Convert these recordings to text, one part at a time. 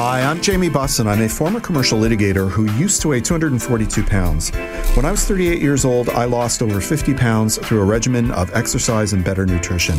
Hi, I'm Jamie Bussin. I'm a former commercial litigator who used to weigh 242 pounds. When I was 38 years old, I lost over 50 pounds through a regimen of exercise and better nutrition.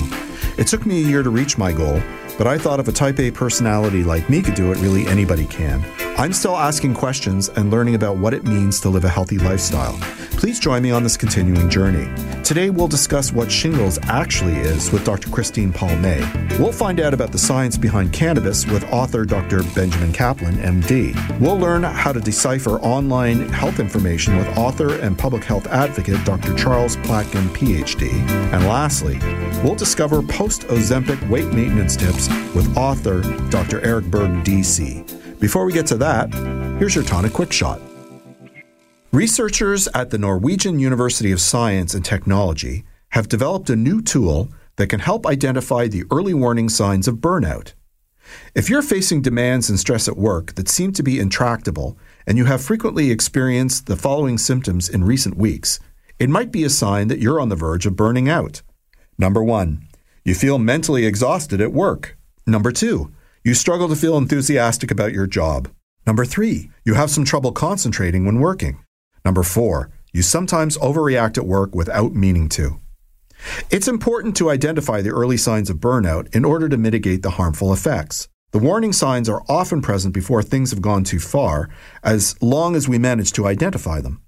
It took me a year to reach my goal, but I thought if a type A personality like me could do it, really anybody can. I'm still asking questions and learning about what it means to live a healthy lifestyle. Please join me on this continuing journey. Today, we'll discuss what shingles actually is with Dr. Christine Palmay. We'll find out about the science behind cannabis with author Dr. Benjamin Caplan, MD. We'll learn how to decipher online health information with author and public health advocate Dr. Charles Platkin, PhD. And lastly, we'll discover post Ozempic weight maintenance tips with author Dr. Eric Berg, DC. Before we get to that, here's your tonic quick shot. Researchers at the Norwegian University of Science and Technology have developed a new tool that can help identify the early warning signs of burnout. If you're facing demands and stress at work that seem to be intractable, and you have frequently experienced the following symptoms in recent weeks, it might be a sign that you're on the verge of burning out. Number one, you feel mentally exhausted at work. Number two, you struggle to feel enthusiastic about your job. Number three, you have some trouble concentrating when working. Number four, you sometimes overreact at work without meaning to. It's important to identify the early signs of burnout in order to mitigate the harmful effects. The warning signs are often present before things have gone too far, as long as we manage to identify them.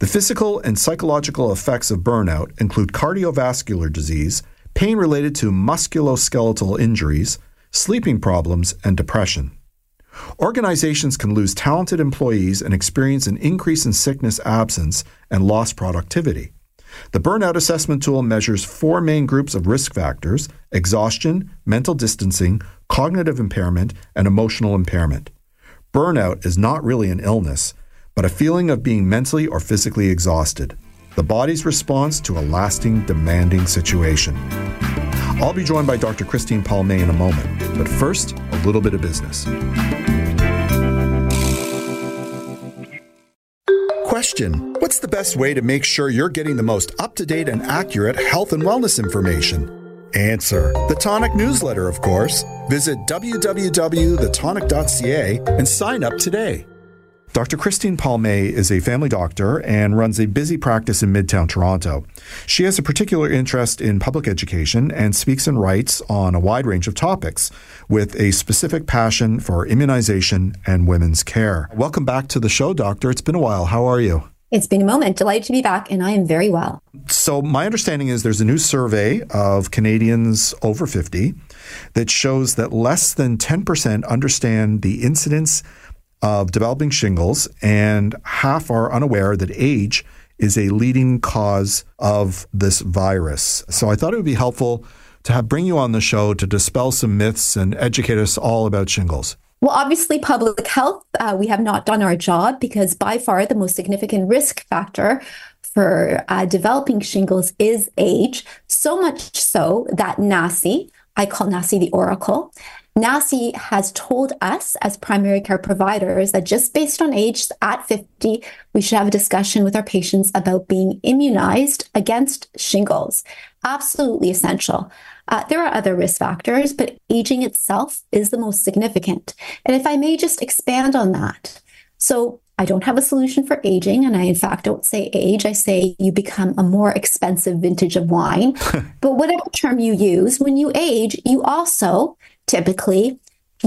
The physical and psychological effects of burnout include cardiovascular disease, pain related to musculoskeletal injuries, sleeping problems, and depression. Organizations can lose talented employees and experience an increase in sickness absence and lost productivity. The Burnout Assessment Tool measures four main groups of risk factors exhaustion, mental distancing, cognitive impairment, and emotional impairment. Burnout is not really an illness, but a feeling of being mentally or physically exhausted, the body's response to a lasting, demanding situation. I'll be joined by Dr. Christine Palmay in a moment, but first, a little bit of business. Question What's the best way to make sure you're getting the most up to date and accurate health and wellness information? Answer The Tonic newsletter, of course. Visit www.thetonic.ca and sign up today. Dr. Christine Palmay is a family doctor and runs a busy practice in Midtown Toronto. She has a particular interest in public education and speaks and writes on a wide range of topics with a specific passion for immunization and women's care. Welcome back to the show, Doctor. It's been a while. How are you? It's been a moment. Delighted to be back, and I am very well. So, my understanding is there's a new survey of Canadians over 50 that shows that less than 10% understand the incidence of developing shingles, and half are unaware that age is a leading cause of this virus. So I thought it would be helpful to have bring you on the show to dispel some myths and educate us all about shingles. Well, obviously, public health, uh, we have not done our job because by far the most significant risk factor for uh, developing shingles is age. So much so that NACI, I call NACI the Oracle, NACI has told us as primary care providers that just based on age at 50, we should have a discussion with our patients about being immunized against shingles. Absolutely essential. Uh, there are other risk factors, but aging itself is the most significant. And if I may just expand on that. So, I don't have a solution for aging. And I, in fact, don't say age. I say you become a more expensive vintage of wine. but whatever term you use, when you age, you also typically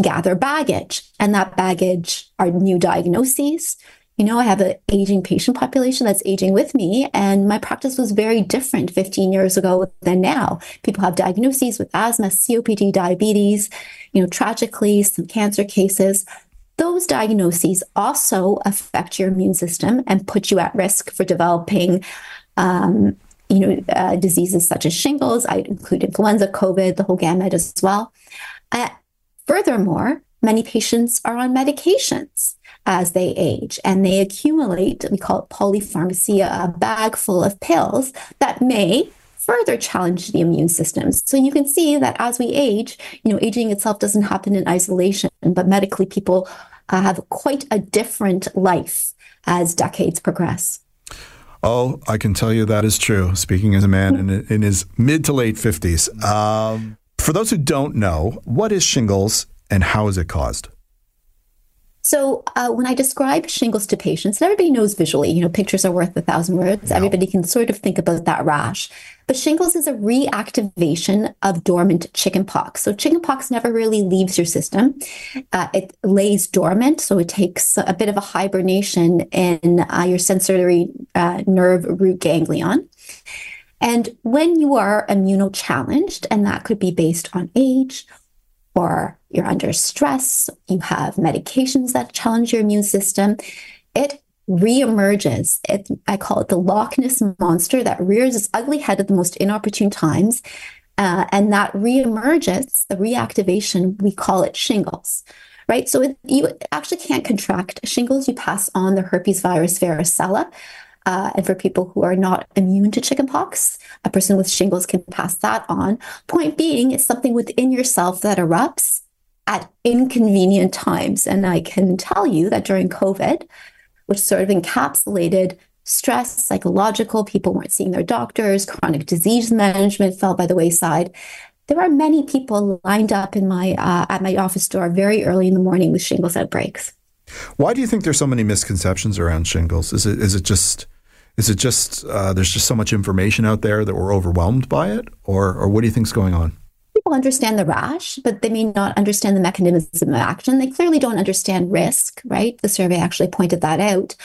gather baggage. And that baggage are new diagnoses. You know, I have an aging patient population that's aging with me, and my practice was very different 15 years ago than now. People have diagnoses with asthma, COPD, diabetes, you know, tragically, some cancer cases. Those diagnoses also affect your immune system and put you at risk for developing um, you know, uh, diseases such as shingles. I include influenza, COVID, the whole gamut as well. Uh, furthermore, many patients are on medications as they age and they accumulate, we call it polypharmacy, a bag full of pills that may further challenge the immune system. So you can see that as we age, you know, aging itself doesn't happen in isolation, but medically people uh, have quite a different life as decades progress. Oh, I can tell you that is true. Speaking as a man in, in his mid to late 50s. Um, for those who don't know, what is shingles and how is it caused? So uh, when I describe shingles to patients, everybody knows visually, you know, pictures are worth a thousand words. Everybody can sort of think about that rash. But shingles is a reactivation of dormant chickenpox. So chickenpox never really leaves your system. Uh, it lays dormant, so it takes a bit of a hibernation in uh, your sensory uh, nerve root ganglion. And when you are immunochallenged, and that could be based on age or you're under stress, you have medications that challenge your immune system, it reemerges. It, I call it the Loch Ness monster that rears its ugly head at the most inopportune times. Uh, and that reemerges, the reactivation, we call it shingles, right? So it, you actually can't contract shingles. You pass on the herpes virus varicella. Uh, and for people who are not immune to chickenpox, a person with shingles can pass that on. Point being, it's something within yourself that erupts at inconvenient times. And I can tell you that during COVID, which sort of encapsulated stress, psychological, people weren't seeing their doctors, chronic disease management fell by the wayside. There are many people lined up in my uh, at my office door very early in the morning with shingles outbreaks. Why do you think there's so many misconceptions around shingles? Is it is it just is it just uh, there's just so much information out there that we're overwhelmed by it, or or what do you think's going on? People understand the rash, but they may not understand the mechanism of action. They clearly don't understand risk, right? The survey actually pointed that out.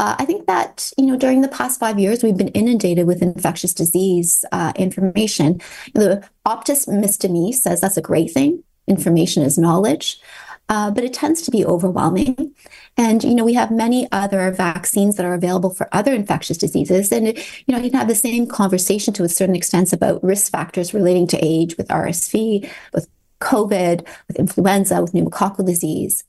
Uh, I think that you know during the past five years we've been inundated with infectious disease uh, information. The Optus Me says that's a great thing. Information is knowledge uh, but it tends to be overwhelming. And, you know, we have many other vaccines that are available for other infectious diseases. And, you know, you can have the same conversation to a certain extent about risk factors relating to age with RSV, with COVID, with influenza, with pneumococcal disease.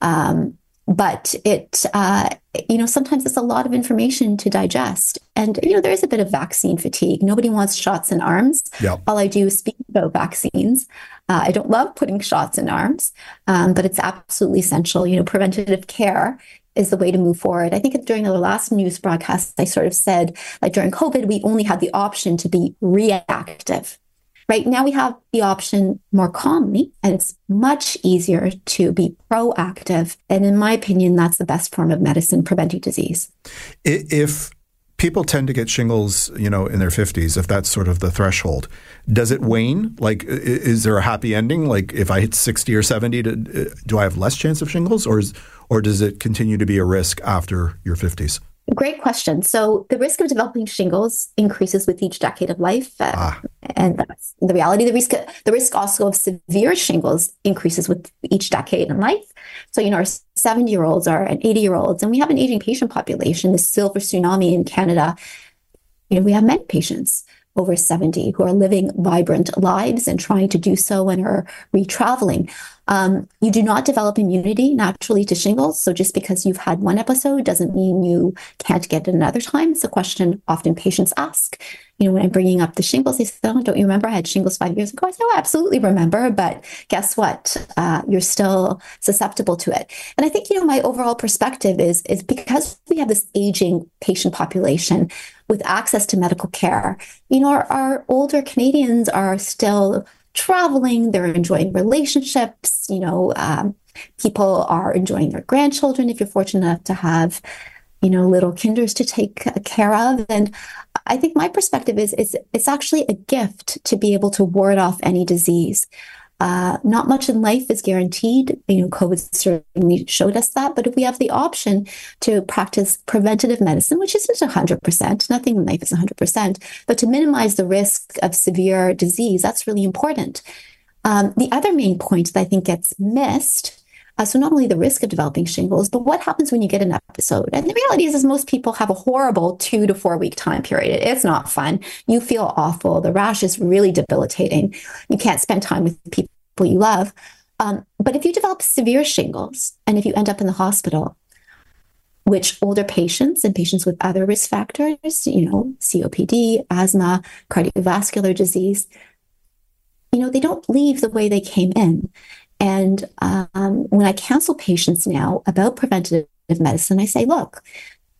Um, but it, uh, you know, sometimes it's a lot of information to digest. And, you know, there is a bit of vaccine fatigue. Nobody wants shots in arms. Yep. All I do is speak about vaccines. Uh, I don't love putting shots in arms, um, but it's absolutely essential. You know, preventative care is the way to move forward. I think during the last news broadcast, I sort of said, like during COVID, we only had the option to be reactive. Right now, we have the option more calmly, and it's much easier to be proactive. And in my opinion, that's the best form of medicine preventing disease. If people tend to get shingles, you know, in their 50s, if that's sort of the threshold. Does it wane? Like, is there a happy ending? Like, if I hit 60 or 70, uh, do I have less chance of shingles, or is, or does it continue to be a risk after your 50s? Great question. So the risk of developing shingles increases with each decade of life, uh, ah. and that's the reality. The risk, the risk also of severe shingles increases with each decade in life. So you know, our seventy-year-olds are and eighty-year-olds, and we have an aging patient population. The silver tsunami in Canada. You know, we have many patients over 70 who are living vibrant lives and trying to do so and are retraveling. Um, you do not develop immunity naturally to shingles. So just because you've had one episode doesn't mean you can't get it another time. It's a question often patients ask. You know, when I'm bringing up the shingles, they say, oh, don't you remember I had shingles five years ago? I say, oh, I absolutely remember. But guess what? Uh, you're still susceptible to it. And I think, you know, my overall perspective is, is because we have this aging patient population, with access to medical care. You know, our, our older Canadians are still traveling, they're enjoying relationships, you know, um, people are enjoying their grandchildren if you're fortunate enough to have you know little kinders to take care of. And i think my perspective is it's it's actually a gift to be able to ward off any disease uh, not much in life is guaranteed. You know, COVID certainly showed us that. But if we have the option to practice preventative medicine, which isn't 100%, nothing in life is 100%, but to minimize the risk of severe disease, that's really important. Um, the other main point that I think gets missed uh, so not only the risk of developing shingles, but what happens when you get an episode? And the reality is, is most people have a horrible two to four week time period. It's not fun. You feel awful. The rash is really debilitating. You can't spend time with people you love. Um, but if you develop severe shingles and if you end up in the hospital, which older patients and patients with other risk factors, you know, COPD, asthma, cardiovascular disease, you know, they don't leave the way they came in. And um, when I counsel patients now about preventative medicine, I say, look,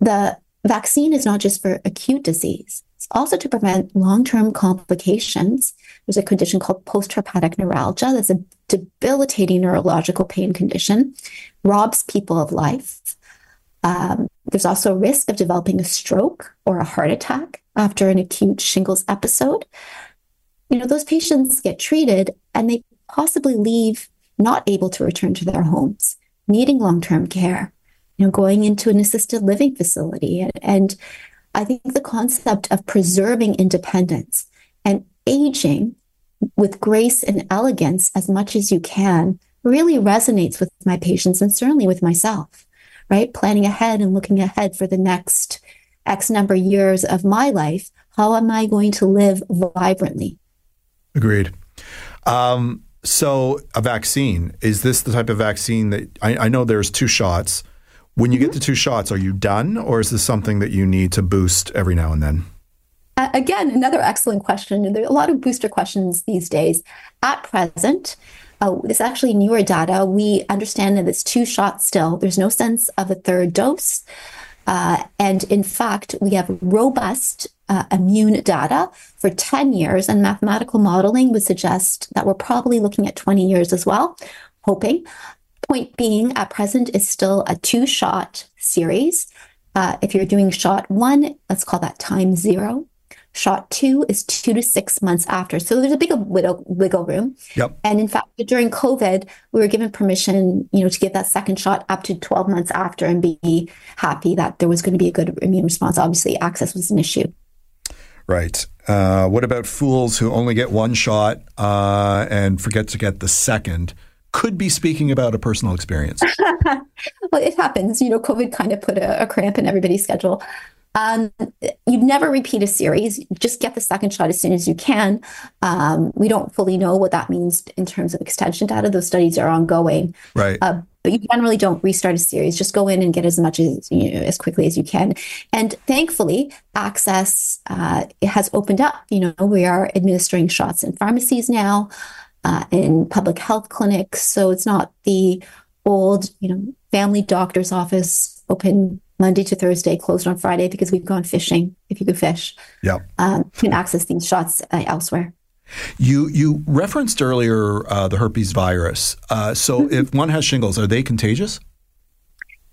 the vaccine is not just for acute disease, it's also to prevent long term complications. There's a condition called postherpetic neuralgia that's a debilitating neurological pain condition, robs people of life. Um, there's also a risk of developing a stroke or a heart attack after an acute shingles episode. You know, those patients get treated and they possibly leave not able to return to their homes, needing long term care, you know, going into an assisted living facility. And, and I think the concept of preserving independence and aging with grace and elegance as much as you can really resonates with my patients and certainly with myself, right? Planning ahead and looking ahead for the next X number of years of my life. How am I going to live vibrantly? Agreed. Um, so, a vaccine is this the type of vaccine that I, I know there's two shots? When you mm-hmm. get the two shots, are you done, or is this something that you need to boost every now and then? Uh, again, another excellent question. There are a lot of booster questions these days. At present, uh, this actually newer data. We understand that it's two shots still. There's no sense of a third dose. Uh, and in fact, we have robust uh, immune data for 10 years, and mathematical modeling would suggest that we're probably looking at 20 years as well, hoping. Point being, at present, is still a two shot series. Uh, if you're doing shot one, let's call that time zero. Shot two is two to six months after. So there's a big wiggle, wiggle room. Yep. And in fact, during COVID, we were given permission, you know, to give that second shot up to 12 months after and be happy that there was going to be a good immune response. Obviously, access was an issue. Right. Uh, what about fools who only get one shot uh, and forget to get the second? Could be speaking about a personal experience. well, it happens. You know, COVID kind of put a, a cramp in everybody's schedule. Um, you'd never repeat a series. Just get the second shot as soon as you can. Um, we don't fully know what that means in terms of extension data. Those studies are ongoing. Right. Uh, but you generally don't restart a series. Just go in and get as much as you know, as quickly as you can. And thankfully, access uh, has opened up. You know, we are administering shots in pharmacies now, uh, in public health clinics. So it's not the old, you know, family doctor's office open Monday to Thursday, closed on Friday because we've gone fishing. If you could fish, yeah, um, you can access these shots uh, elsewhere. You you referenced earlier uh, the herpes virus. Uh, so mm-hmm. if one has shingles, are they contagious?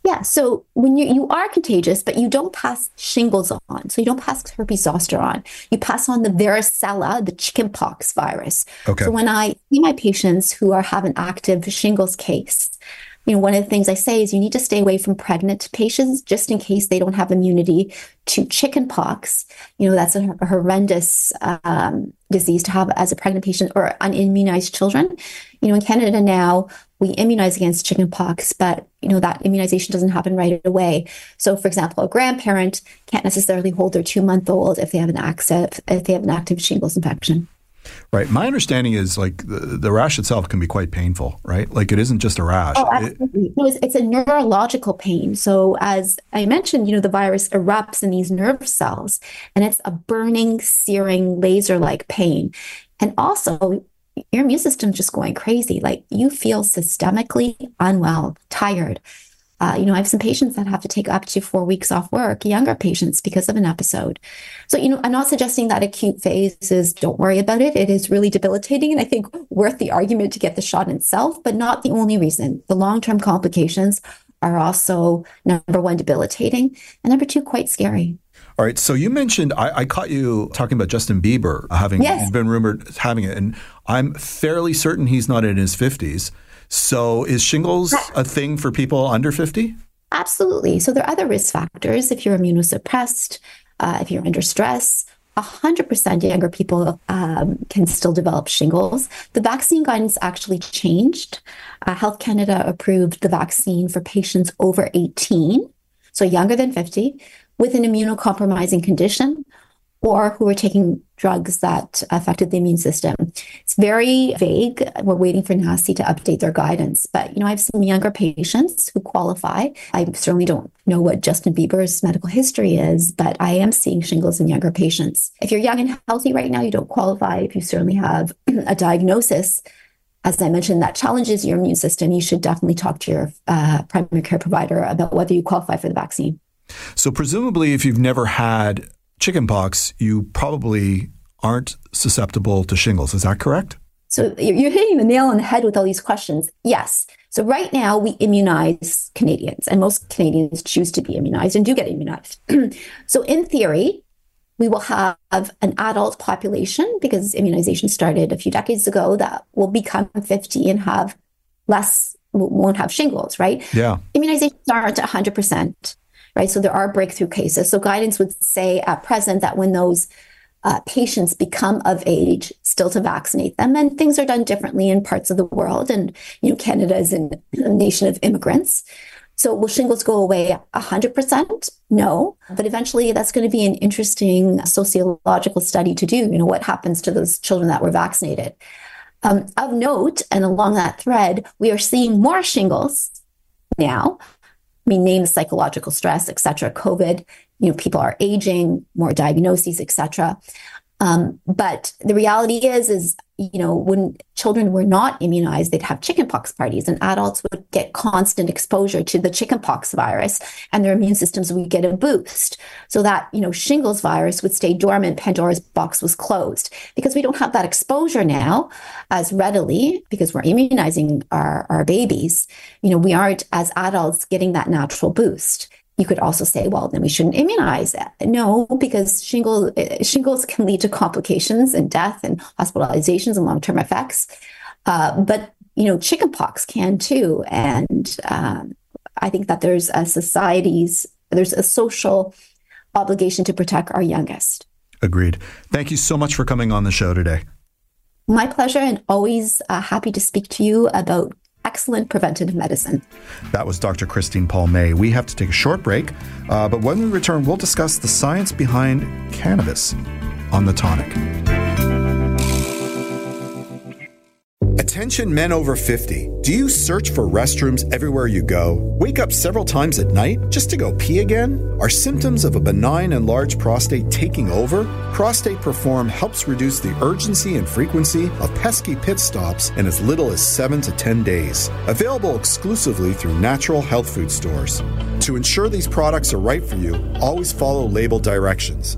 Yeah. So when you you are contagious, but you don't pass shingles on, so you don't pass herpes zoster on. You pass on the varicella, the chickenpox virus. Okay. So when I see my patients who are have an active shingles case, you know, one of the things I say is you need to stay away from pregnant patients just in case they don't have immunity to chickenpox. You know, that's a, horrendous um, disease to have as a pregnant patient or unimmunized children. You know, in Canada now, we immunize against chickenpox, but you know that immunization doesn't happen right away. So, for example, a grandparent can't necessarily hold their two-month-old if they have an active if they have an active shingles infection. Right. My understanding is like the, the, rash itself can be quite painful, right? Like it isn't just a rash. Oh, absolutely. It, no, it's, it's, a neurological pain. So as I mentioned, you know, the virus erupts in these nerve cells and it's a burning, searing, laser-like pain. And also your immune system's just going crazy. Like you feel systemically unwell, tired, uh, you know, I have some patients that have to take up to four weeks off work, younger patients, because of an episode. So, you know, I'm not suggesting that acute phase is don't worry about it. It is really debilitating. And I think worth the argument to get the shot itself, but not the only reason. The long term complications are also number one, debilitating, and number two, quite scary. All right. So you mentioned I, I caught you talking about Justin Bieber having yes. been rumored having it, and I'm fairly certain he's not in his 50s. So is shingles a thing for people under 50? Absolutely. So there are other risk factors. If you're immunosuppressed, uh, if you're under stress, 100% younger people um, can still develop shingles. The vaccine guidance actually changed. Uh, Health Canada approved the vaccine for patients over 18, so younger than 50, with an immunocompromising condition or who were taking drugs that affected the immune system. It's very vague. We're waiting for NACI to update their guidance. But, you know, I have some younger patients who qualify. I certainly don't know what Justin Bieber's medical history is, but I am seeing shingles in younger patients. If you're young and healthy right now, you don't qualify. If you certainly have a diagnosis, as I mentioned, that challenges your immune system, you should definitely talk to your uh, primary care provider about whether you qualify for the vaccine. So, presumably, if you've never had chickenpox, you probably aren't susceptible to shingles. Is that correct? So you're hitting the nail on the head with all these questions. Yes. So right now we immunize Canadians, and most Canadians choose to be immunized and do get immunized. so in theory, we will have an adult population because immunization started a few decades ago that will become 50 and have less won't have shingles, right? Yeah. Immunizations aren't 100% right? So there are breakthrough cases. So guidance would say at present that when those uh, patients become of age, still to vaccinate them, and things are done differently in parts of the world. And you know, Canada is a nation of immigrants. So will shingles go away 100%? No, but eventually that's going to be an interesting sociological study to do. You know, what happens to those children that were vaccinated? Um, of note, and along that thread, we are seeing more shingles now Mean, name psychological stress, et cetera, COVID, you know, people are aging, more diagnoses, et cetera. Um, but the reality is, is you know, when children were not immunized, they'd have chickenpox parties, and adults would get constant exposure to the chickenpox virus, and their immune systems would get a boost. So that you know, shingles virus would stay dormant. Pandora's box was closed because we don't have that exposure now as readily because we're immunizing our our babies. You know, we aren't as adults getting that natural boost you could also say, well, then we shouldn't immunize it. No, because shingles, shingles can lead to complications and death and hospitalizations and long-term effects. Uh, but, you know, chickenpox can too. And um, I think that there's a society's, there's a social obligation to protect our youngest. Agreed. Thank you so much for coming on the show today. My pleasure, and always uh, happy to speak to you about excellent preventative medicine. That was Dr. Christine Palmay. We have to take a short break, uh, but when we return, we'll discuss the science behind cannabis on the tonic. Attention men over 50. Do you search for restrooms everywhere you go? Wake up several times at night just to go pee again? Are symptoms of a benign and large prostate taking over? Prostate Perform helps reduce the urgency and frequency of pesky pit stops in as little as 7 to 10 days. Available exclusively through natural health food stores. To ensure these products are right for you, always follow label directions.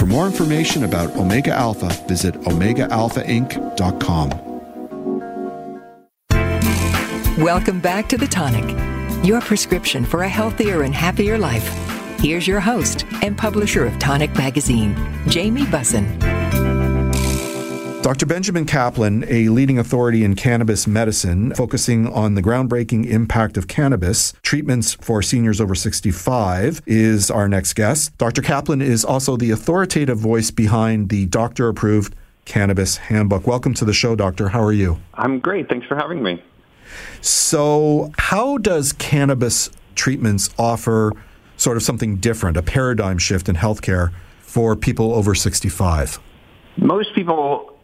For more information about Omega Alpha, visit OmegaAlphaInc.com. Welcome back to The Tonic, your prescription for a healthier and happier life. Here's your host and publisher of Tonic Magazine, Jamie Bussin. Dr. Benjamin Caplan, a leading authority in cannabis medicine, focusing on the groundbreaking impact of cannabis treatments for seniors over 65, is our next guest. Dr. Caplan is also the authoritative voice behind the doctor approved cannabis handbook. Welcome to the show, Doctor. How are you? I'm great. Thanks for having me. So, how does cannabis treatments offer sort of something different, a paradigm shift in healthcare for people over 65? Most people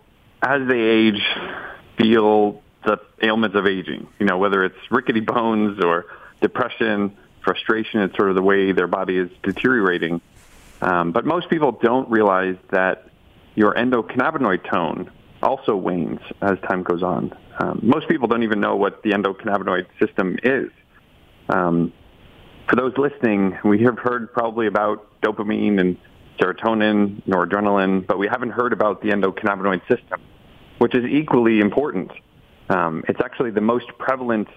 as they age, feel the ailments of aging. You know, whether it's rickety bones or depression, frustration, it's sort of the way their body is deteriorating. Um, but most people don't realize that your endocannabinoid tone also wanes as time goes on. Um, most people don't even know what the endocannabinoid system is. Um, for those listening, we have heard probably about dopamine and serotonin, noradrenaline, but we haven't heard about the endocannabinoid system, which is equally important. Um, it's actually the most prevalent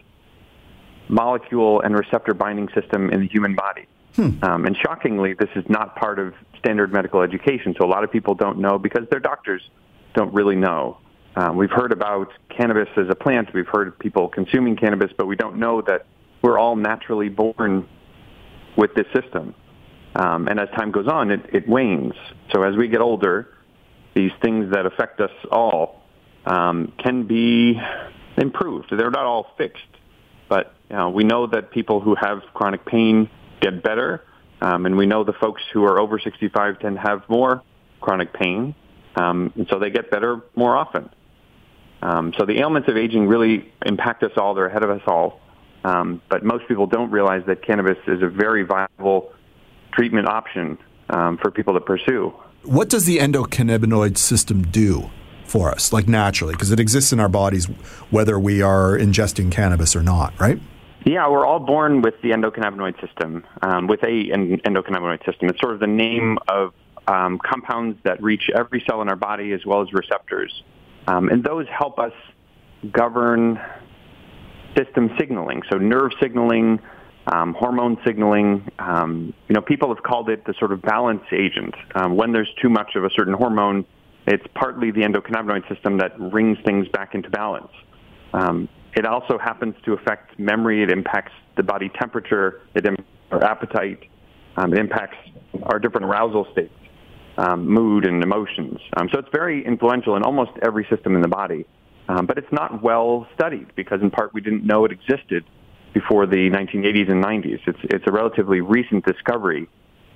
molecule and receptor binding system in the human body. Hmm. Um, and shockingly, this is not part of standard medical education. So a lot of people don't know because their doctors don't really know. Um, we've heard about cannabis as a plant. We've heard people consuming cannabis, but we don't know that we're all naturally born with this system. Um, and as time goes on, it, it wanes. So as we get older, these things that affect us all um, can be improved. They're not all fixed, but you know, we know that people who have chronic pain get better, um, and we know the folks who are over 65 tend to have more chronic pain, um, and so they get better more often. Um, so the ailments of aging really impact us all. They're ahead of us all. Um, but most people don't realize that cannabis is a very viable treatment option um, for people to pursue. What does the endocannabinoid system do for us, like naturally? Because it exists in our bodies whether we are ingesting cannabis or not, right? Yeah, we're all born with the endocannabinoid system, um, with a endocannabinoid system. It's sort of the name of um, compounds that reach every cell in our body as well as receptors. Um, and those help us govern system signaling, so nerve signaling, um, hormone signaling. Um, you know, people have called it the sort of balance agent. Um, when there's too much of a certain hormone, it's partly the endocannabinoid system that brings things back into balance. Um, it also happens to affect memory. It impacts the body temperature. It impacts our appetite. Um, it impacts our different arousal states, um, mood, and emotions. Um, so it's very influential in almost every system in the body. Um, but it's not well studied because, in part, we didn't know it existed before the 1980s and 90s. It's, it's a relatively recent discovery,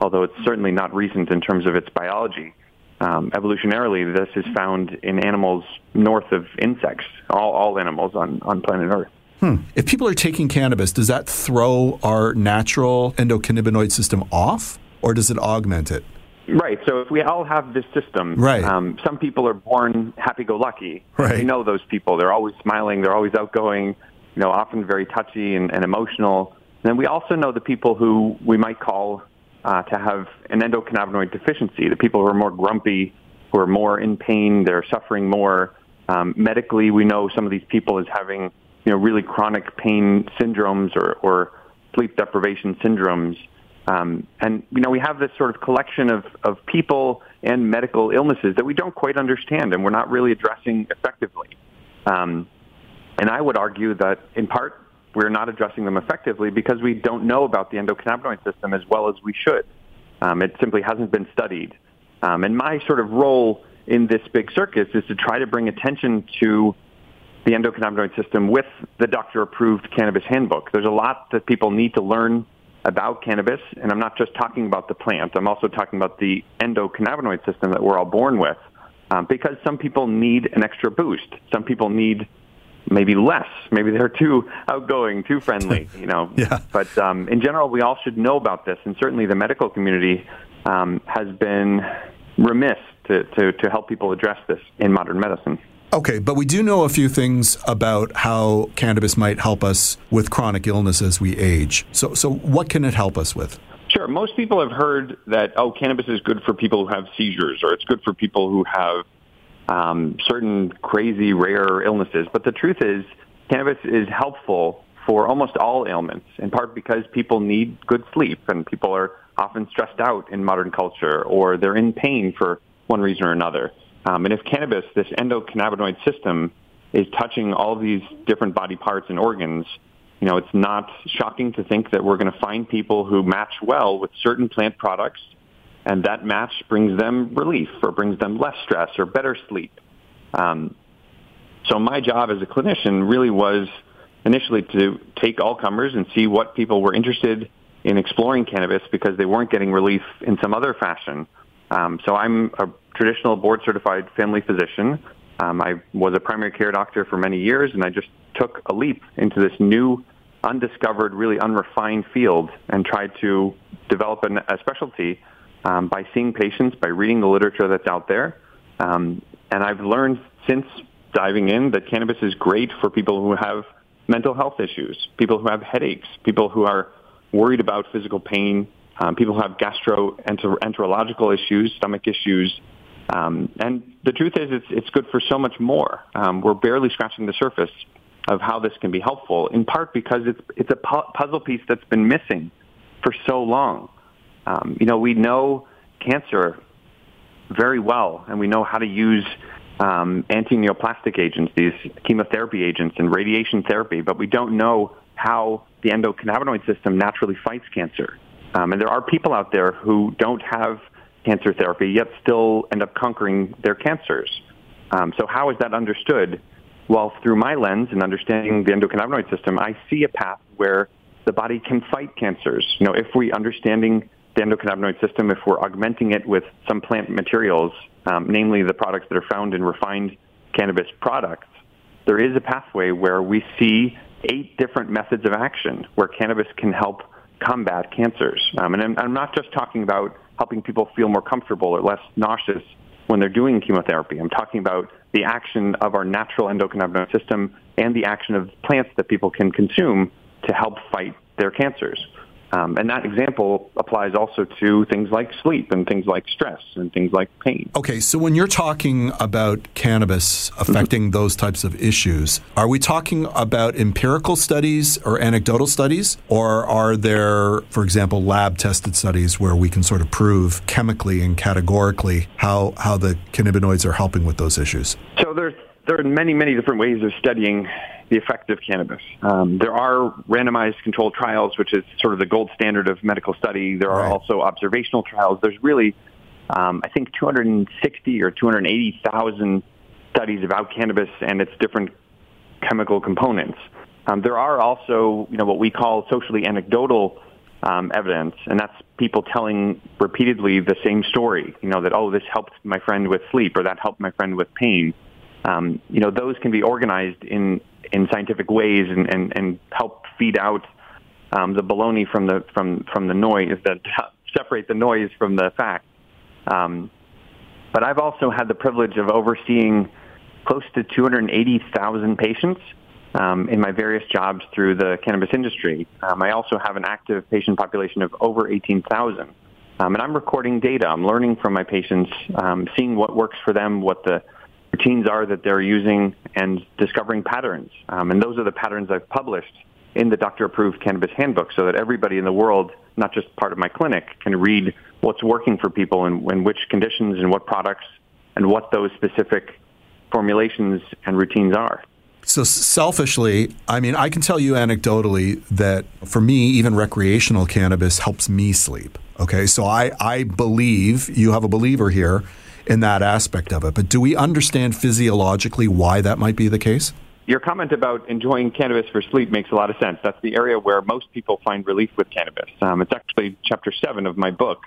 although it's certainly not recent in terms of its biology. Um, evolutionarily, this is found in animals north of insects, all, all animals on, on planet Earth. Hmm. If people are taking cannabis, does that throw our natural endocannabinoid system off, or does it augment it? Right. So if we all have this system, right. Um, some people are born happy-go-lucky. Right. We know those people. They're always smiling. They're always outgoing. You know, often very touchy and, and emotional. And then we also know the people who we might call uh, to have an endocannabinoid deficiency. The people who are more grumpy, who are more in pain, they're suffering more. Um, medically, we know some of these people as having you know really chronic pain syndromes or, or sleep deprivation syndromes. Um, and you know we have this sort of collection of, of people and medical illnesses that we don't quite understand and we're not really addressing effectively. Um, and I would argue that in part we're not addressing them effectively because we don't know about the endocannabinoid system as well as we should. Um, it simply hasn't been studied. Um, and my sort of role in this big circus is to try to bring attention to the endocannabinoid system with the doctor-approved cannabis handbook. There's a lot that people need to learn about cannabis, and I'm not just talking about the plant. I'm also talking about the endocannabinoid system that we're all born with, um, because some people need an extra boost. Some people need maybe less. Maybe they're too outgoing, too friendly, you know. yeah. But um, in general, we all should know about this, and certainly the medical community um, has been remiss to, to, to help people address this in modern medicine. Okay, but we do know a few things about how cannabis might help us with chronic illness as we age. So, so what can it help us with? Sure. Most people have heard that, oh, cannabis is good for people who have seizures, or it's good for people who have um, certain crazy, rare illnesses. But the truth is, cannabis is helpful for almost all ailments, in part because people need good sleep, and people are often stressed out in modern culture, or they're in pain for one reason or another. Um, and if cannabis, this endocannabinoid system, is touching all these different body parts and organs, you know, it's not shocking to think that we're going to find people who match well with certain plant products, and that match brings them relief or brings them less stress or better sleep. Um, so my job as a clinician really was initially to take all comers and see what people were interested in exploring cannabis because they weren't getting relief in some other fashion. Um, so I'm a traditional board certified family physician. Um, I was a primary care doctor for many years, and I just took a leap into this new, undiscovered, really unrefined field and tried to develop an, a specialty um, by seeing patients, by reading the literature that's out there. Um, and I've learned since diving in that cannabis is great for people who have mental health issues, people who have headaches, people who are worried about physical pain, um, people who have gastroenterological issues, stomach issues, um, and the truth is, it's, it's good for so much more. Um, we're barely scratching the surface of how this can be helpful, in part because it's, it's a pu- puzzle piece that's been missing for so long. Um, you know, we know cancer very well, and we know how to use um, anti-neoplastic agents, these chemotherapy agents and radiation therapy, but we don't know how the endocannabinoid system naturally fights cancer. Um, and there are people out there who don't have cancer therapy yet still end up conquering their cancers. Um, so how is that understood? Well, through my lens and understanding the endocannabinoid system, I see a path where the body can fight cancers. You know, if we understanding the endocannabinoid system, if we're augmenting it with some plant materials, um, namely the products that are found in refined cannabis products, there is a pathway where we see eight different methods of action where cannabis can help combat cancers. Um, and I'm, I'm not just talking about helping people feel more comfortable or less nauseous when they're doing chemotherapy. I'm talking about the action of our natural endocannabinoid system and the action of plants that people can consume to help fight their cancers. Um, and that example applies also to things like sleep and things like stress and things like pain. Okay, so when you're talking about cannabis affecting those types of issues, are we talking about empirical studies or anecdotal studies? Or are there, for example, lab tested studies where we can sort of prove chemically and categorically how, how the cannabinoids are helping with those issues? So there's there are many, many different ways of studying the effect of cannabis. Um, there are randomized controlled trials, which is sort of the gold standard of medical study. There are right. also observational trials. There's really, um, I think, 260 or 280,000 studies about cannabis and its different chemical components. Um, there are also, you know, what we call socially anecdotal um, evidence, and that's people telling repeatedly the same story. You know that oh, this helped my friend with sleep, or that helped my friend with pain. Um, you know, those can be organized in in scientific ways and, and, and help feed out um, the baloney from the from from the noise that separate the noise from the fact. Um, but I've also had the privilege of overseeing close to 280,000 patients um, in my various jobs through the cannabis industry. Um, I also have an active patient population of over 18,000. Um, and I'm recording data. I'm learning from my patients, um, seeing what works for them, what the routines are that they're using and discovering patterns. Um, and those are the patterns I've published in the doctor-approved cannabis handbook so that everybody in the world, not just part of my clinic, can read what's working for people and, and which conditions and what products and what those specific formulations and routines are. So selfishly, I mean, I can tell you anecdotally that for me, even recreational cannabis helps me sleep. Okay, so I, I believe you have a believer here in that aspect of it. But do we understand physiologically why that might be the case? Your comment about enjoying cannabis for sleep makes a lot of sense. That's the area where most people find relief with cannabis. Um, it's actually chapter seven of my book.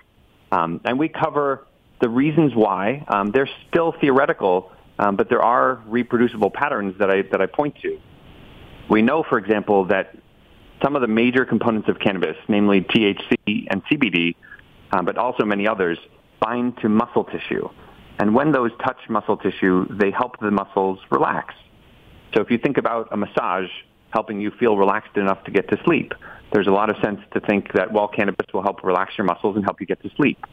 Um, and we cover the reasons why. Um, they're still theoretical, um, but there are reproducible patterns that I, that I point to. We know, for example, that some of the major components of cannabis, namely THC and CBD, um, but also many others, bind to muscle tissue. And when those touch muscle tissue, they help the muscles relax. So if you think about a massage helping you feel relaxed enough to get to sleep, there's a lot of sense to think that, well, cannabis will help relax your muscles and help you get to sleep.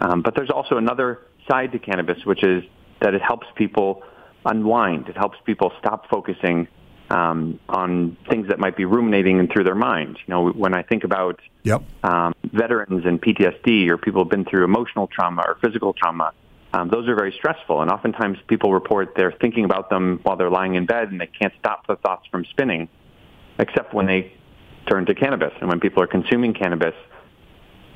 Um, but there's also another side to cannabis, which is that it helps people unwind. It helps people stop focusing um, on things that might be ruminating through their mind. You know, when I think about yep. um, veterans and PTSD or people who've been through emotional trauma or physical trauma, um, those are very stressful. And oftentimes people report they're thinking about them while they're lying in bed and they can't stop the thoughts from spinning, except when they turn to cannabis. And when people are consuming cannabis,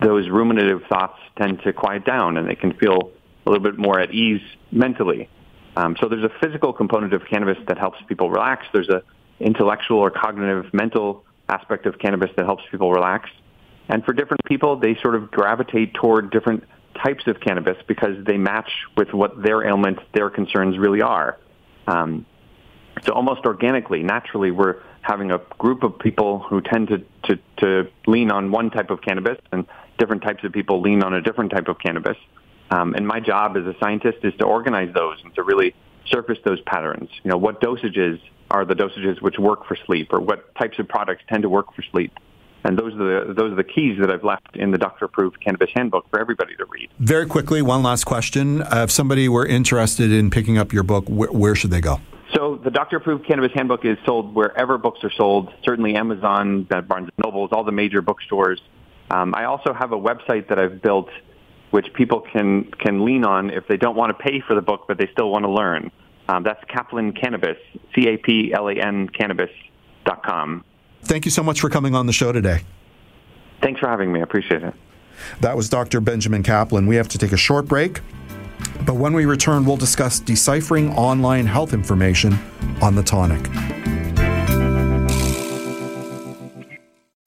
those ruminative thoughts tend to quiet down and they can feel a little bit more at ease mentally. Um, so there's a physical component of cannabis that helps people relax. There's a intellectual or cognitive mental aspect of cannabis that helps people relax. And for different people, they sort of gravitate toward different types of cannabis because they match with what their ailments, their concerns really are. Um, so almost organically, naturally, we're having a group of people who tend to, to, to lean on one type of cannabis and different types of people lean on a different type of cannabis. Um, and my job as a scientist is to organize those and to really surface those patterns. You know, what dosages are the dosages which work for sleep or what types of products tend to work for sleep? And those are the those are the keys that I've left in the doctor-approved cannabis handbook for everybody to read. Very quickly, one last question: uh, If somebody were interested in picking up your book, wh- where should they go? So the doctor-approved cannabis handbook is sold wherever books are sold. Certainly Amazon, Barnes and Nobles, all the major bookstores. Um, I also have a website that I've built which people can, can lean on if they don't want to pay for the book, but they still want to learn. Um, that's Caplan Cannabis, C-A-P-L-A-N cannabis.com. Thank you so much for coming on the show today. Thanks for having me. I appreciate it. That was Dr. Benjamin Caplan. We have to take a short break, but when we return, we'll discuss deciphering online health information on the tonic.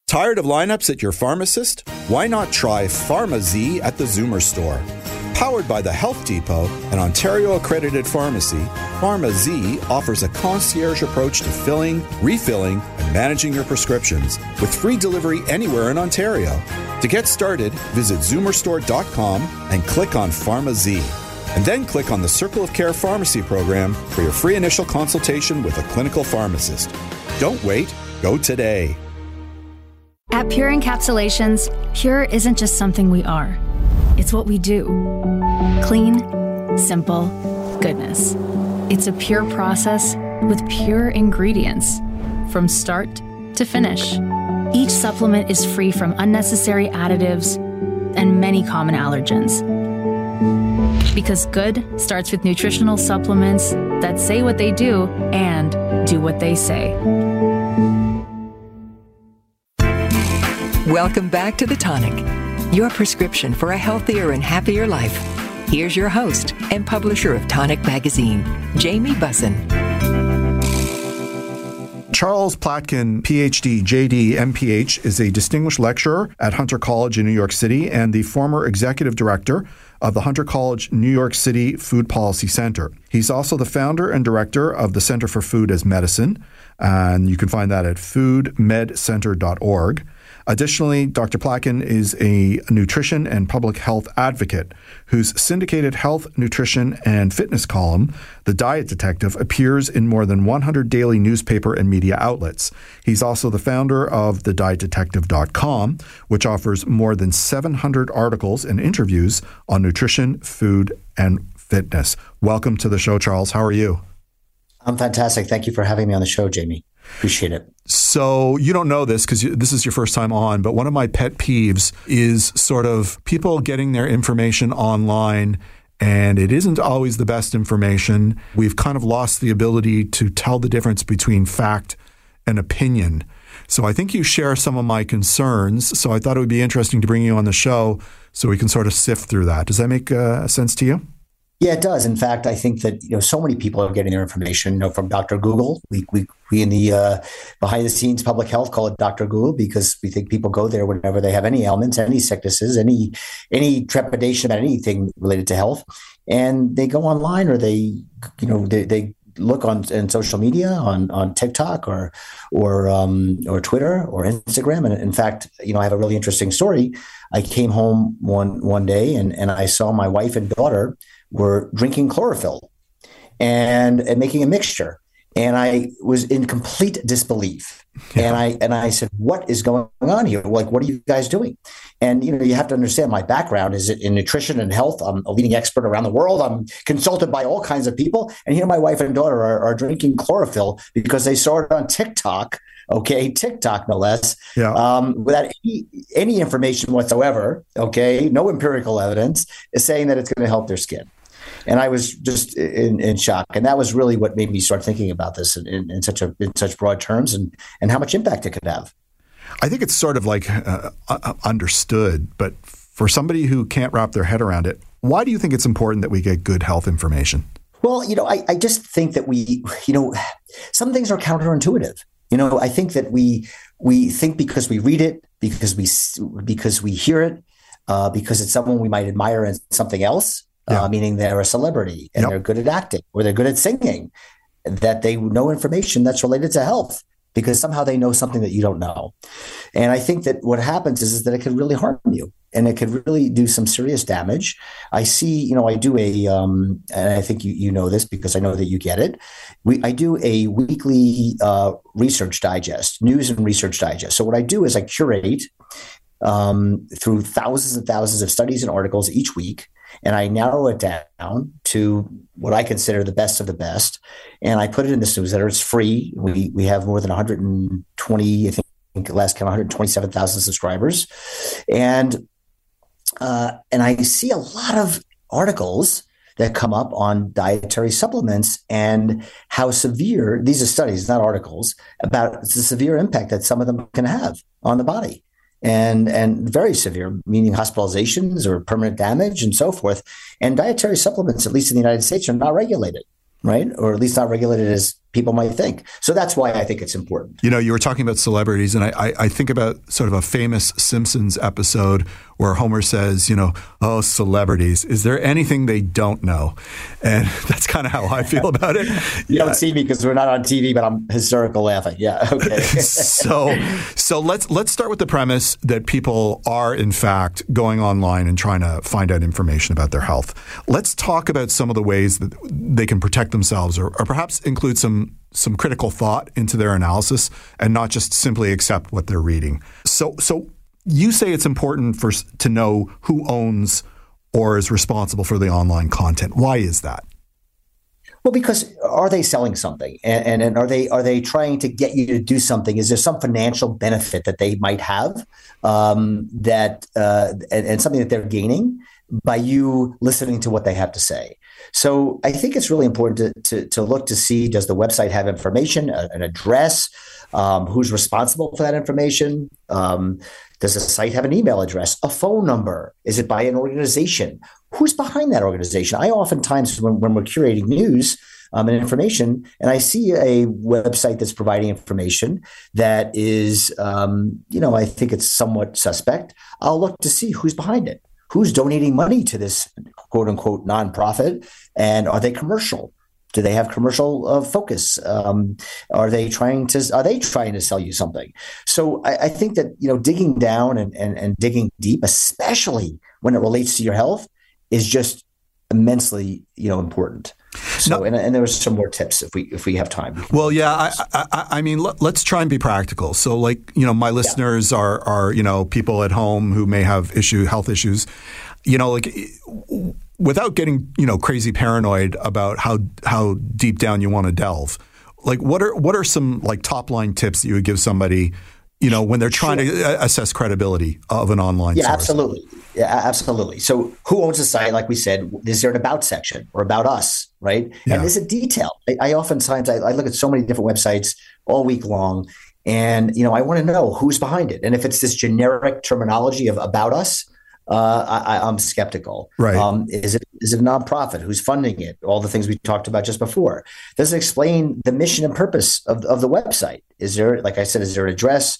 Tired of lineups at your pharmacist? Why not try PharmaZ at the Zoomer store? Powered by the Health Depot, an Ontario accredited pharmacy, PharmaZ offers a concierge approach to filling, refilling, and managing your prescriptions with free delivery anywhere in Ontario. To get started, visit zoomerstore.com and click on Pharma Z. And then click on the Circle of Care Pharmacy program for your free initial consultation with a clinical pharmacist. Don't wait, go today. At Pure Encapsulations, Pure isn't just something we are, it's what we do. Clean, simple, goodness. It's a pure process with pure ingredients from start to finish. Each supplement is free from unnecessary additives and many common allergens. Because good starts with nutritional supplements that say what they do and do what they say. Welcome back to The Tonic, your prescription for a healthier and happier life. Here's your host and publisher of Tonic Magazine, Jamie Bussin. Charles Platkin, PhD, JD, MPH, is a distinguished lecturer at Hunter College in New York City and the former executive director of the Hunter College New York City Food Policy Center. He's also the founder and director of the Center for Food as Medicine, and you can find that at foodmedcenter.org. Additionally, Dr. Platkin is a nutrition and public health advocate whose syndicated health, nutrition, and fitness column, The Diet Detective, appears in more than 100 daily newspaper and media outlets. He's also the founder of thedietdetective.com, which offers more than 700 articles and interviews on nutrition, food, and fitness. Welcome to the show, Charles. How are you? I'm fantastic. Thank you for having me on the show, Jamie. Appreciate it. So you don't know this because this is your first time on, but one of my pet peeves is sort of people getting their information online and it isn't always the best information. We've kind of lost the ability to tell the difference between fact and opinion. So I think you share some of my concerns. So I thought it would be interesting to bring you on the show so we can sort of sift through that. Does that make uh, sense to you? Yeah, it does. In fact, I think that you know so many people are getting their information you know, from Dr. Google. We we we in the uh, behind the scenes public health call it Dr. Google because we think people go there whenever they have any ailments, any sicknesses, any any trepidation about anything related to health, and they go online or they you know they, they look on in social media on on TikTok or or um, or Twitter or Instagram. And in fact, you know, I have a really interesting story. I came home one one day and and I saw my wife and daughter were drinking chlorophyll and, and making a mixture. And I was in complete disbelief. Yeah. And I and I said, "What is going on here? Like, what are you guys doing?" And you know, you have to understand my background is in nutrition and health. I'm a leading expert around the world. I'm consulted by all kinds of people. And here, my wife and daughter are, are drinking chlorophyll because they saw it on TikTok. Okay, TikTok no less. Yeah. Um, without any, any information whatsoever. Okay, no empirical evidence is saying that it's going to help their skin and I was just in, in, shock. And that was really what made me start thinking about this in, in, in, such a in such broad terms and and how much impact it could have. I think it's sort of like uh, uh, understood, but for somebody who can't wrap their head around it, why do you think it's important that we get good health information? Well, you know, I, I just think that we, you know, some things are counterintuitive. You know, I think that we we think because we read it, because we because we hear it, uh, because it's someone we might admire and something else, yeah. uh, meaning they're a celebrity and yep. they're good at acting or they're good at singing, that they know information that's related to health because somehow they know something that you don't know. And I think that what happens is, is that it can really harm you and it could really do some serious damage. I see, you know, I do a, um, and I think you, you know this because I know that you get it. We, I do a weekly uh, research digest, news and research digest. So what I do is I curate um, through thousands and thousands of studies and articles each week and I narrow it down to what I consider the best of the best. And I put it in this newsletter. It's free. We we have more than 120, I think last count 127,000 subscribers, and uh, and I see a lot of articles that come up on dietary supplements and how severe these are studies, not articles, about the severe impact that some of them can have on the body. And and very severe, meaning hospitalizations or permanent damage and so forth. And dietary supplements, at least in the United States, are not regulated right? Or at least not regulated as people might think. So that's why I think it's important. You know, you were talking about celebrities, and I, I, I, think about sort of a famous Simpsons episode where Homer says, you know, oh, celebrities, is there anything they don't know? And that's kind of how I feel about it. you yeah. don't see me because we're not on TV, but I'm hysterical laughing. Yeah, okay. so, so let's let's start with the premise that people are in fact going online and trying to find out information about their health. Let's talk about some of the ways that they can protect themselves, or, or perhaps include some some critical thought into their analysis and not just simply accept what they're reading. So so you say it's important for to know who owns or is responsible for the online content. Why is that? Well, because are they selling something, and, and, and, are they are they trying to get you to do something? Is there some financial benefit that they might have um, that uh, and, and, something that they're gaining by you listening to what they have to say? So I think it's really important to, to, to look to see does the website have information, an address, um, who's responsible for that information? Um, does the site have an email address, a phone number? Is it by an organization? Who's behind that organization? I oftentimes, when, when we're curating news, um, and information, and I see a website that's providing information that is, um, you know, I think it's somewhat suspect. I'll look to see who's behind it who's donating money to this quote unquote nonprofit and are they commercial do they have commercial uh, focus um, are they trying to are they trying to sell you something so i, I think that you know digging down and, and, and digging deep especially when it relates to your health is just immensely you know important so, no. and, and there was some more tips if we if we have time. Well, yeah, I, I, I mean, let, us try and be practical. So, like, you know, my listeners yeah. are are you know people at home who may have issue health issues. You know, like without getting you know crazy paranoid about how how deep down you want to delve. Like, what are what are some like top line tips that you would give somebody you know, when they're trying sure. to uh, assess credibility of an online yeah, source. absolutely. Yeah, absolutely. So who owns the site? Like we said, is there an about section or about us, right? Yeah. And there's a detail. I, I oftentimes, I, I look at so many different websites all week long and, you know, I want to know who's behind it. And if it's this generic terminology of about us, uh, I, am skeptical. Right? Um, is it is it a nonprofit? Who's funding it? All the things we talked about just before. Does it explain the mission and purpose of, of the website? Is there, like I said, is there an address?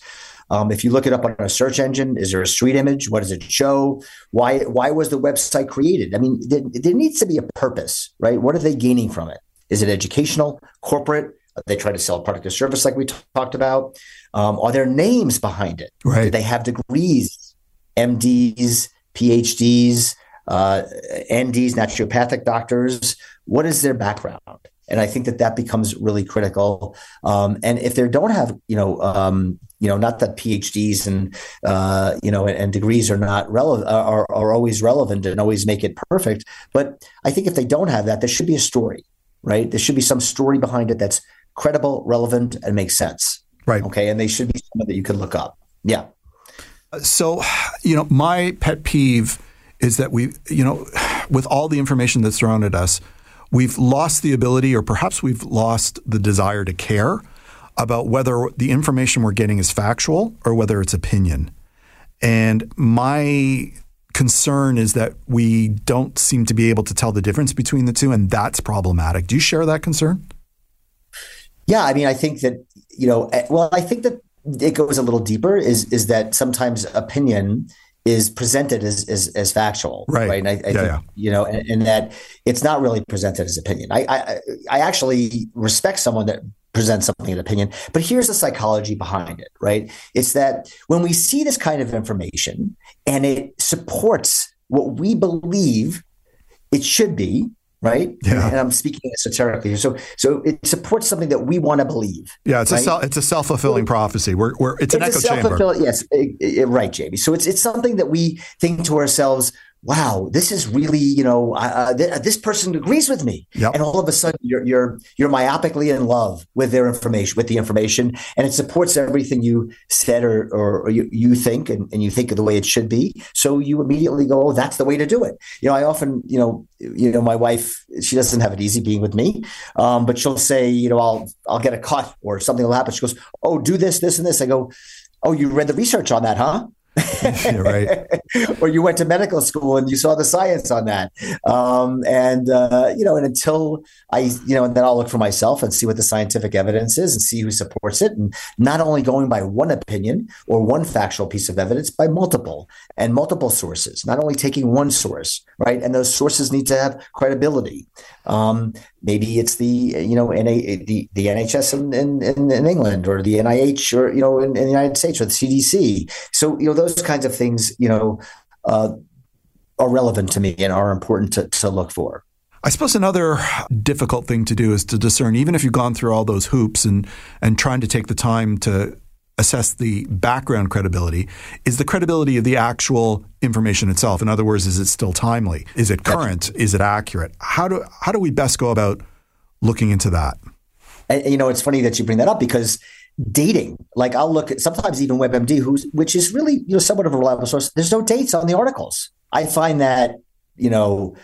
Um, if you look it up on a search engine, is there a street image? What does it show? Why why was the website created? I mean, there, there needs to be a purpose, right? What are they gaining from it? Is it educational, corporate? They try to sell a product or service like we t- talked about? Um, are there names behind it? Right. Do they have degrees, MDs, PhDs, uh, NDs, naturopathic doctors. What is their background? And I think that that becomes really critical. Um, and if they don't have, you know, um, you know, not that PhDs and uh, you know and, and, degrees are not relevant are, are always relevant and always make it perfect. But I think if they don't have that, there should be a story, right? There should be some story behind it that's credible, relevant, and makes sense. Right. Okay. And they should be someone that you can look up. Yeah. So, you know, my pet peeve is that we, you know, with all the information that's thrown at us, we've lost the ability, or perhaps we've lost the desire to care about whether the information we're getting is factual or whether it's opinion. And my concern is that we don't seem to be able to tell the difference between the two, and that's problematic. Do you share that concern? Yeah, I mean, I think that you know, eh, well, I think that it goes a little deeper is is that sometimes opinion is presented as as, as factual, right? right? And I, I yeah, think, yeah. you know, and, and, that it's not really presented as opinion. I, I I actually respect someone that presents something an opinion, but here's the psychology behind it, right? It's that when we see this kind of information and it supports what we believe it should be, right? Yeah. And I'm speaking esoterically. So so it supports something that we want to believe. Yeah, it's right? a self, it's a self fulfilling prophecy. We're, we're it's an it's echo chamber. Yes, it, it, right, Jamie. So it's it's something that we think to ourselves. Wow, this is really, you know, uh, th- this person agrees with me. Yep. And all of a sudden you're, you're, you're myopically in love with their information, with the information, and it supports everything you said or, or, or you, you think, and, and you think of the way it should be. So you immediately go, oh, that's the way to do it. You know, I often, you know, you know, my wife, she doesn't have it easy being with me, um, but she'll say, you know, I'll, I'll get a cut or something will happen. She goes, oh, do this, this, and this. I go, oh, you read the research on that, huh? right. or you went to medical school and you saw the science on that. Um, and, uh, you know, and until I, you know, and then I'll look for myself and see what the scientific evidence is and see who supports it. And not only going by one opinion or one factual piece of evidence, by multiple and multiple sources, not only taking one source, right? And those sources need to have credibility. Um, maybe it's the, you know, NA, the, the NHS in, in, in, England or the NIH or, you know, in, in the United States or the CDC. So, you know, those kinds of things, you know, uh, are relevant to me and are important to, to look for. I suppose another difficult thing to do is to discern, even if you've gone through all those hoops and and trying to take the time to assess the background credibility, is the credibility of the actual information itself. In other words, is it still timely? Is it current? Is it accurate? How do how do we best go about looking into that? And, you know, it's funny that you bring that up because dating. Like I'll look at sometimes even WebMD, who's which is really you know somewhat of a reliable source. There's no dates on the articles. I find that you know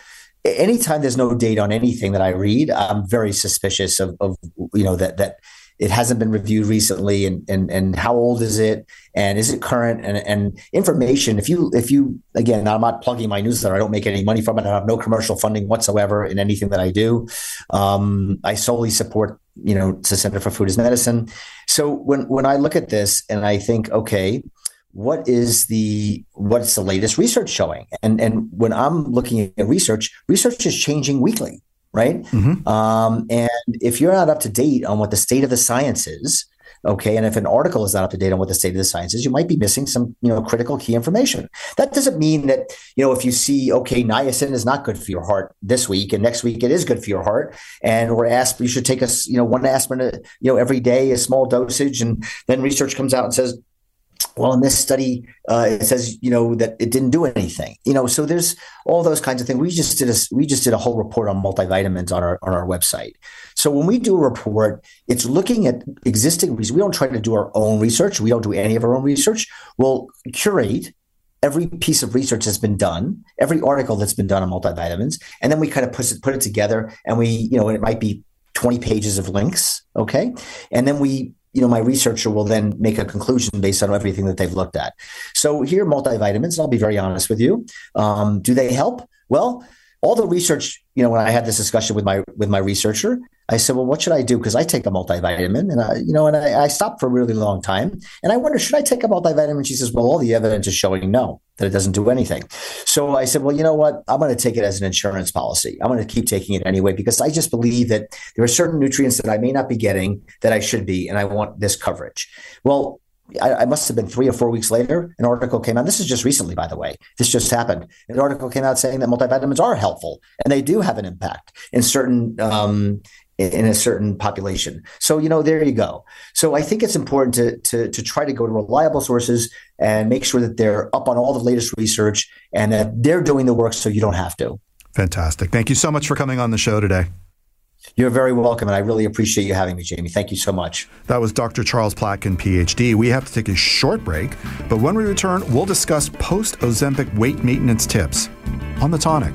anytime there's no date on anything that I read, I'm very suspicious of, of you know that that it hasn't been reviewed recently and, and and how old is it and is it current and, and information if you if you again i'm not plugging my newsletter i don't make any money from it i have no commercial funding whatsoever in anything that i do. Um, i solely support you know the center for food as medicine. So when when i look at this and i think okay what is the what's the latest research showing? And and when i'm looking at research research is changing weekly right? Mm-hmm. Um, and if you're not up to date on what the state of the science is, okay, and if an article is not up to date on what the state of the science is, you might be missing some, you know, critical key information. That doesn't mean that, you know, if you see, okay, niacin is not good for your heart this week, and next week it is good for your heart, and we're asked you should take a, you know, one aspirin, you know, every day, a small dosage, and then research comes out and says well in this study uh, it says you know that it didn't do anything you know so there's all those kinds of things. We just did a we just did a whole report on multivitamins on our on our website. So when we do a report it's looking at existing research we don't try to do our own research. We don't do any of our own research. We'll curate every piece of research that's been done every article that's been done on multivitamins and then we kind of put it put it together and we you know it might be 20 pages of links okay? And then we you know, my researcher will then make a conclusion based on everything that they've looked at. So here, multivitamins, I'll be very honest with you. Um, do they help? Well, all the research, you know, when I had this discussion with my with my researcher, I said, well, what should I do? Because I take a multivitamin and I, you know, and I, I, stopped for a really long time. And I wonder, should I take a multivitamin? She says, well, all the evidence is showing no, that it doesn't do anything. So I said, well, you know what? I'm going to take it as an insurance policy. I'm going to keep taking it anyway, because I just believe that there are certain nutrients that I may not be getting that I should be, and I want this coverage. Well, I, must have been three or four weeks later, an article came out. This is just recently, by the way. This just happened. An article came out saying that multivitamins are helpful and they do have an impact in certain um, in a certain population. So, you know, there you go. So I think it's important to, to, to try to go to reliable sources and make sure that they're up on all the latest research and that they're doing the work so you don't have to. Fantastic. Thank you so much for coming on the show today. You're very welcome, and I really appreciate you having me, Jamie. Thank you so much. That was Dr. Charles Platkin, PhD. We have to take a short break, but when we return, we'll discuss post Ozempic weight maintenance tips on the tonic.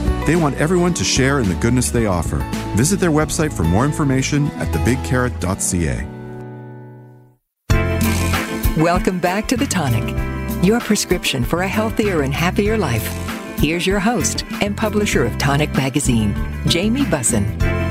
They want everyone to share in the goodness they offer. Visit their website for more information at thebigcarrot.ca. Welcome back to The Tonic, your prescription for a healthier and happier life. Here's your host and publisher of Tonic Magazine, Jamie Bussin.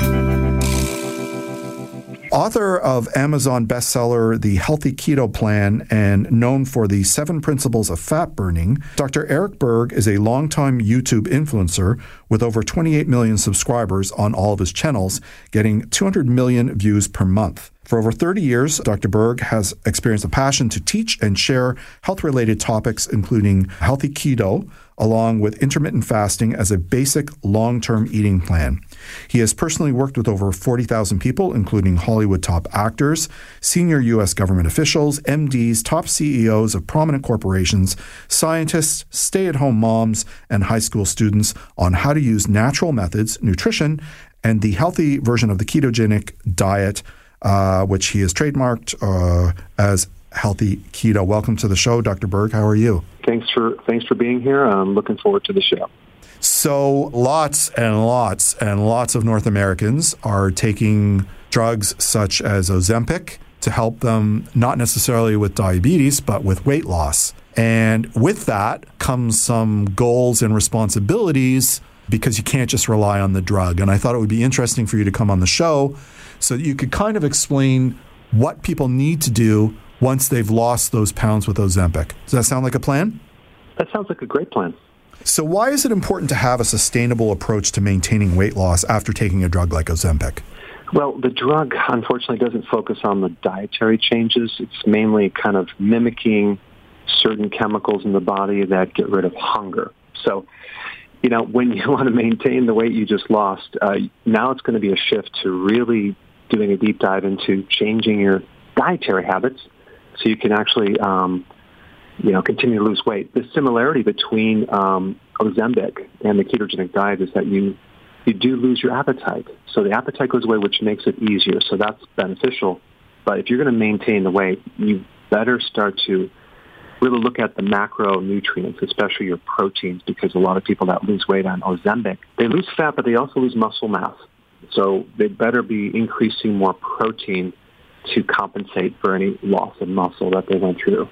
Author of Amazon bestseller The Healthy Keto Plan and known for the seven principles of fat burning, Dr. Eric Berg is a longtime YouTube influencer with over 28 million subscribers on all of his channels, getting 200 million views per month. For over 30 years, Dr. Berg has experienced a passion to teach and share health related topics, including healthy keto, along with intermittent fasting as a basic long term eating plan. He has personally worked with over 40,000 people, including Hollywood top actors, senior U.S. government officials, MDs, top CEOs of prominent corporations, scientists, stay at home moms, and high school students on how to use natural methods, nutrition, and the healthy version of the ketogenic diet uh, which he has trademarked uh, as Healthy Keto. Welcome to the show, Dr. Berg. How are you? Thanks for thanks for being here. I'm looking forward to the show. So, lots and lots and lots of North Americans are taking drugs such as Ozempic to help them not necessarily with diabetes, but with weight loss. And with that comes some goals and responsibilities because you can't just rely on the drug. And I thought it would be interesting for you to come on the show so that you could kind of explain what people need to do once they've lost those pounds with Ozempic. Does that sound like a plan? That sounds like a great plan. So, why is it important to have a sustainable approach to maintaining weight loss after taking a drug like Ozempic? Well, the drug unfortunately doesn't focus on the dietary changes. It's mainly kind of mimicking certain chemicals in the body that get rid of hunger. So, you know, when you want to maintain the weight you just lost, uh, now it's going to be a shift to really doing a deep dive into changing your dietary habits so you can actually, um, you know, continue to lose weight. The similarity between um, Ozempic and the ketogenic diet is that you you do lose your appetite. So the appetite goes away, which makes it easier. So that's beneficial. But if you're going to maintain the weight, you better start to really look at the macronutrients, especially your proteins, because a lot of people that lose weight on Ozempic, they lose fat, but they also lose muscle mass. So they better be increasing more protein to compensate for any loss of muscle that they went through.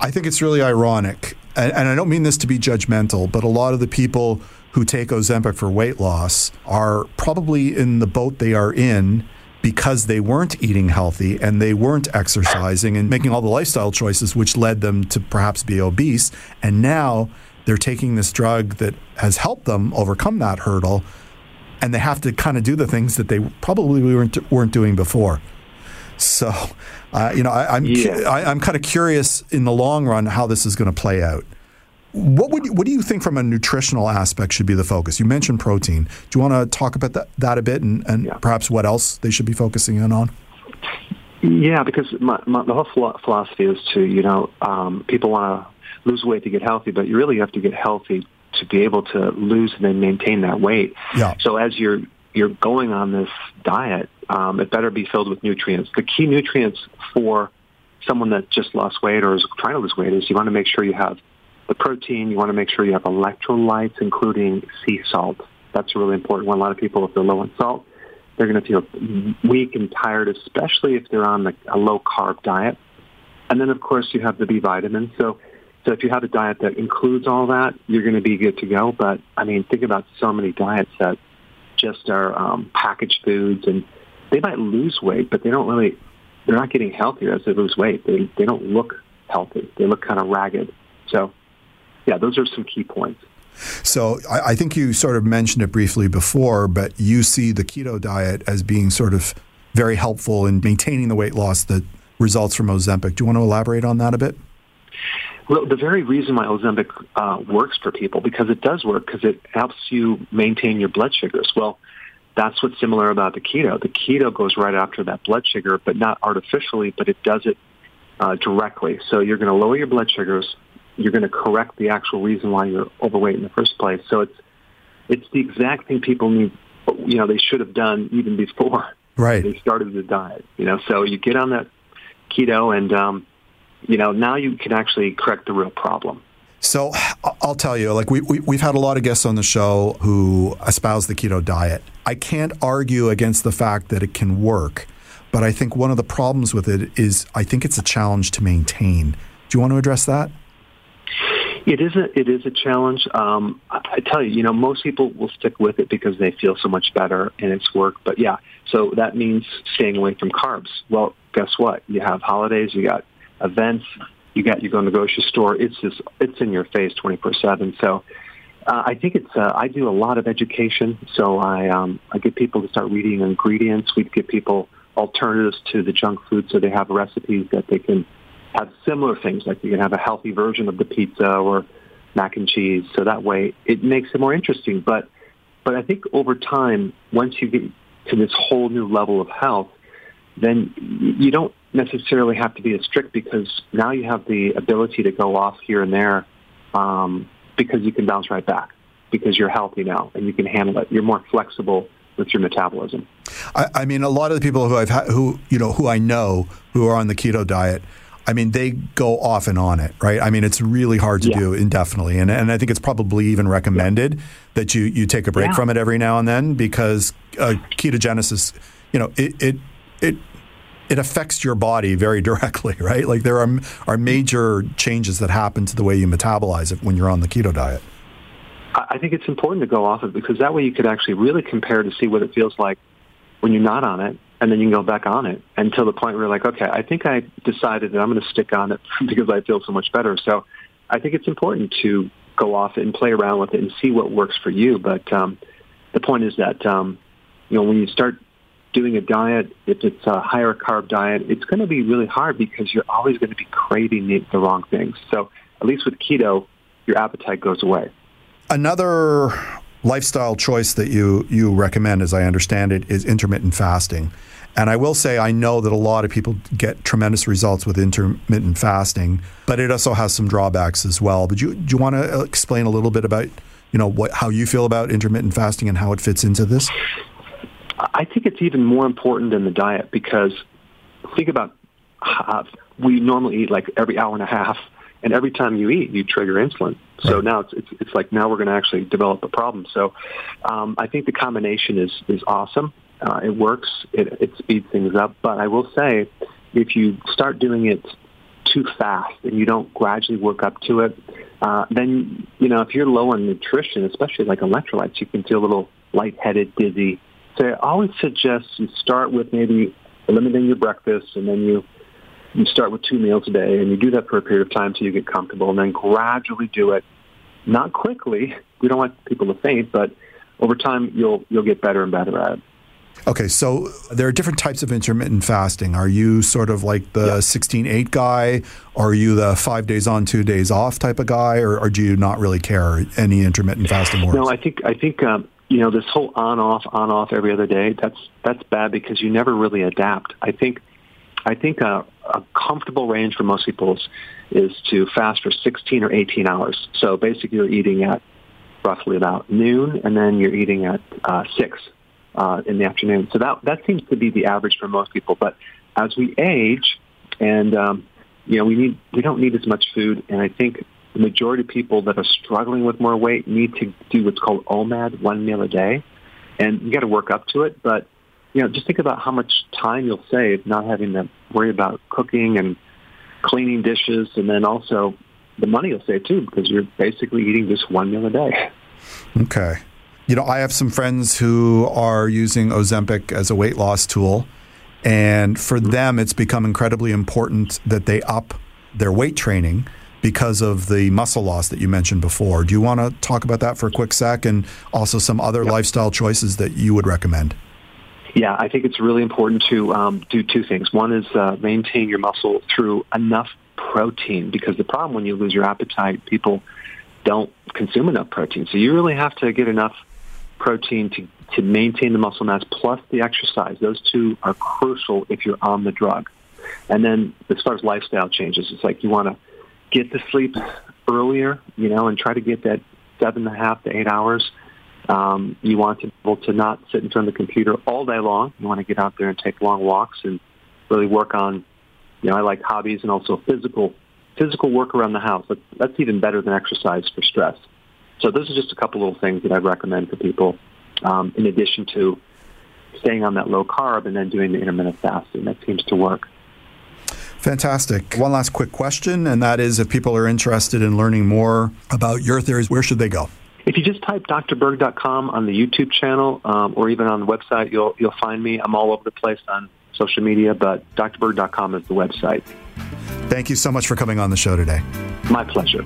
I think it's really ironic, and, and, I don't mean this to be judgmental, but a lot of the people who take Ozempic for weight loss are probably in the boat they are in because they weren't eating healthy and they weren't exercising and making all the lifestyle choices, which led them to perhaps be obese. And now they're taking this drug that has helped them overcome that hurdle and they have to kind of do the things that they probably weren't weren't doing before. So, uh, you know, I, am yeah. I, am kind of curious in the long run how this is going to play out. What would you, what do you think from a nutritional aspect should be the focus? You mentioned protein. Do you want to talk about that, that a bit and, and yeah. perhaps what else they should be focusing in on? Yeah, because my, my, the whole philosophy is to you know um, people want to lose weight to get healthy, but you really have to get healthy to be able to lose and then maintain that weight. Yeah. So as you're you're going on this diet, um, it better be filled with nutrients. The key nutrients for someone that just lost weight or is trying to lose weight is you want to make sure you have the protein. You want to make sure you have electrolytes, including sea salt. That's a really important one. A lot of people, if they're low in salt, they're going to feel weak and tired, especially if they're on a low carb diet. And then, of course, you have the B vitamins. So so if you have a diet that includes all that, you're going to be good to go. But I mean, think about so many diets that just are um, packaged foods, and they might lose weight, but they don't really. They're not getting healthier as they lose weight. They they don't look healthy. They look kind of ragged. So, yeah, those are some key points. So I, I think you sort of mentioned it briefly before, but you see the keto diet as being sort of very helpful in maintaining the weight loss that results from Ozempic. Do you want to elaborate on that a bit? Well, the very reason why Ozempic uh, works for people, because it does work, because it helps you maintain your blood sugars. Well, that's what's similar about the keto. The keto goes right after that blood sugar, but not artificially, but it does it uh, directly. So you're going to lower your blood sugars. You're going to correct the actual reason why you're overweight in the first place. So it's it's the exact thing people need. You know, they should have done even before right. they started the diet. You know, so you get on that keto and um, you know, now you can actually correct the real problem. So I'll tell you, like we, we have had a lot of guests on the show who espouse the keto diet. I can't argue against the fact that it can work, but I think one of the problems with it is I think it's a challenge to maintain. Do you want to address that? It is a it is a challenge. Um, I, I tell you, you know, most people will stick with it because they feel so much better and it's work. But yeah, so that means staying away from carbs. Well, guess what? You have holidays, you got events, you got you go in the grocery store. It's just it's in your face twenty four seven. So. Uh, I think it's. Uh, I do a lot of education, so I um, I get people to start reading ingredients. We get people alternatives to the junk food, so they have recipes that they can have similar things, like you can have a healthy version of the pizza or mac and cheese. So that way it makes it more interesting. But, but I think over time, once you get to this whole new level of health, then you don't necessarily have to be as strict because now you have the ability to go off here and there um, because you can bounce right back because you're healthy now and you can handle it. You're more flexible with your metabolism. I, I mean, a lot of the people who I've ha- who you know who I know who are on the keto diet I mean, they go off and on it, right? I mean, it's really hard to yeah. do indefinitely, and and I think it's probably even recommended yeah. that you you take a break yeah. from it every now and then because uh, ketogenesis, you know, it it it it affects your body very directly, right? Like there are are major changes that happen to the way you metabolize it when you're on the keto diet. I think it's important to go off it because that way you could actually really compare to see what it feels like when you're not on it and then you can go back on it until the point where you're like, okay, I think I decided that I'm going to stick on it because I feel so much better. So I think it's important to go off it and play around with it and see what works for you. But um, the point is that um, you know when you start doing a diet, if it's a higher carb diet, it's going to be really hard because you're always going to be craving the, the wrong things. So at least with keto, your appetite goes away. Another lifestyle choice that you you recommend, as I understand it, is intermittent fasting. And I will say, I know that a lot of people get tremendous results with intermittent fasting, but it also has some drawbacks as well. But you, do you want to explain a little bit about, you know, what, how you feel about intermittent fasting and how it fits into this? I think it's even more important than the diet because think about uh, we normally eat like every hour and a half, and every time you eat, you trigger insulin. So right. now it's, it's, it's like now we're going to actually develop a problem. So um, I think the combination is is awesome. Uh, it works. It, it speeds things up. But I will say, if you start doing it too fast and you don't gradually work up to it, uh, then you know if you're low on nutrition, especially like electrolytes, you can feel a little lightheaded, dizzy. So I always suggest you start with maybe eliminating your breakfast, and then you you start with two meals a day, and you do that for a period of time until you get comfortable, and then gradually do it. Not quickly. We don't want people to faint, but over time you'll you'll get better and better at it. Okay, so there are different types of intermittent fasting. Are you sort of like the 16-8 guy? Are you the five days on, two days off type of guy? Or, or do you not really care any intermittent fasting works? No, I think, I think um, you know, this whole on-off, on-off every other day, that's, that's bad because you never really adapt. I think, I think a, a comfortable range for most people is, is to fast for 16 or 18 hours. So basically you're eating at roughly about noon and then you're eating at uh, 6 uh, in the afternoon. So that that seems to be the average for most people. But as we age, and um, you know, we need we don't need as much food, and I think the majority of people that are struggling with more weight need to do what's called OMAD, one meal a day, and you got to work up to it. But you know, just think about how much time you'll save not having to worry about cooking and cleaning dishes, and then also the money you'll save too because you're basically eating just one meal a day. Okay you know, I have some friends who are using Ozempic as a weight loss tool. And for them, it's become incredibly important that they up their weight training because of the muscle loss that you mentioned before. Do you want to talk about that for a quick sec and also some other lifestyle choices that you would recommend? Yeah, I think it's really important to um, do two things. One is uh, maintain your muscle through enough protein because the problem when you lose your appetite, people don't consume enough protein. So you really have to get enough protein to, to maintain the muscle mass plus the exercise. Those two are crucial if you're on the drug. And then as far as lifestyle changes, it's like you want to get to sleep earlier, you know, and try to get that seven and a half to eight hours. Um, you want to be able to not sit in front of the computer all day long. You want to get out there and take long walks and really work on, you know, I like hobbies and also physical physical work around the house. That's, that's even better than exercise for stress. So those are just a couple little things that I recommend for people, um, in addition to staying on that low carb and then doing the intermittent fasting. That seems to work. Fantastic. One last quick question, and that is if people are interested in learning more about your theories, where should they go? If you just type drberg.com on the YouTube channel um, or even on the website, you'll you'll find me. I'm all over the place on social media, but drberg.com is the website. Thank you so much for coming on the show today. My pleasure.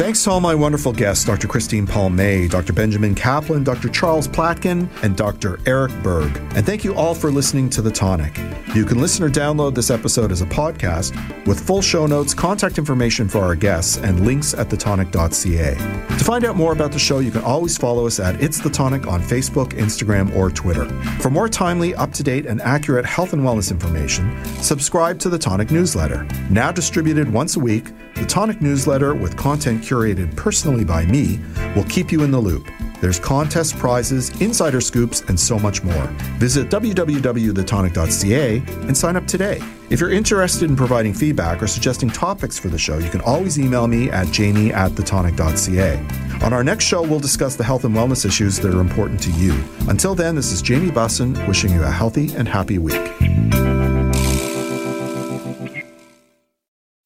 Thanks to all my wonderful guests, Dr. Christine Palmay, Dr. Benjamin Caplan, Dr. Charles Platkin, and Dr. Eric Berg. And thank you all for listening to The Tonic. You can listen or download this episode as a podcast with full show notes, contact information for our guests, and links at thetonic.ca. To find out more about the show, you can always follow us at It's The Tonic on Facebook, Instagram, or Twitter. For more timely, up to date, and accurate health and wellness information, subscribe to The Tonic newsletter. Now distributed once a week, The Tonic newsletter with content curated personally by me will keep you in the loop. There's contests, prizes, insider scoops, and so much more. Visit www.thetonic.ca and sign up today. If you're interested in providing feedback or suggesting topics for the show, you can always email me at jamie at thetonic.ca. On our next show, we'll discuss the health and wellness issues that are important to you. Until then, this is Jamie Bussin wishing you a healthy and happy week.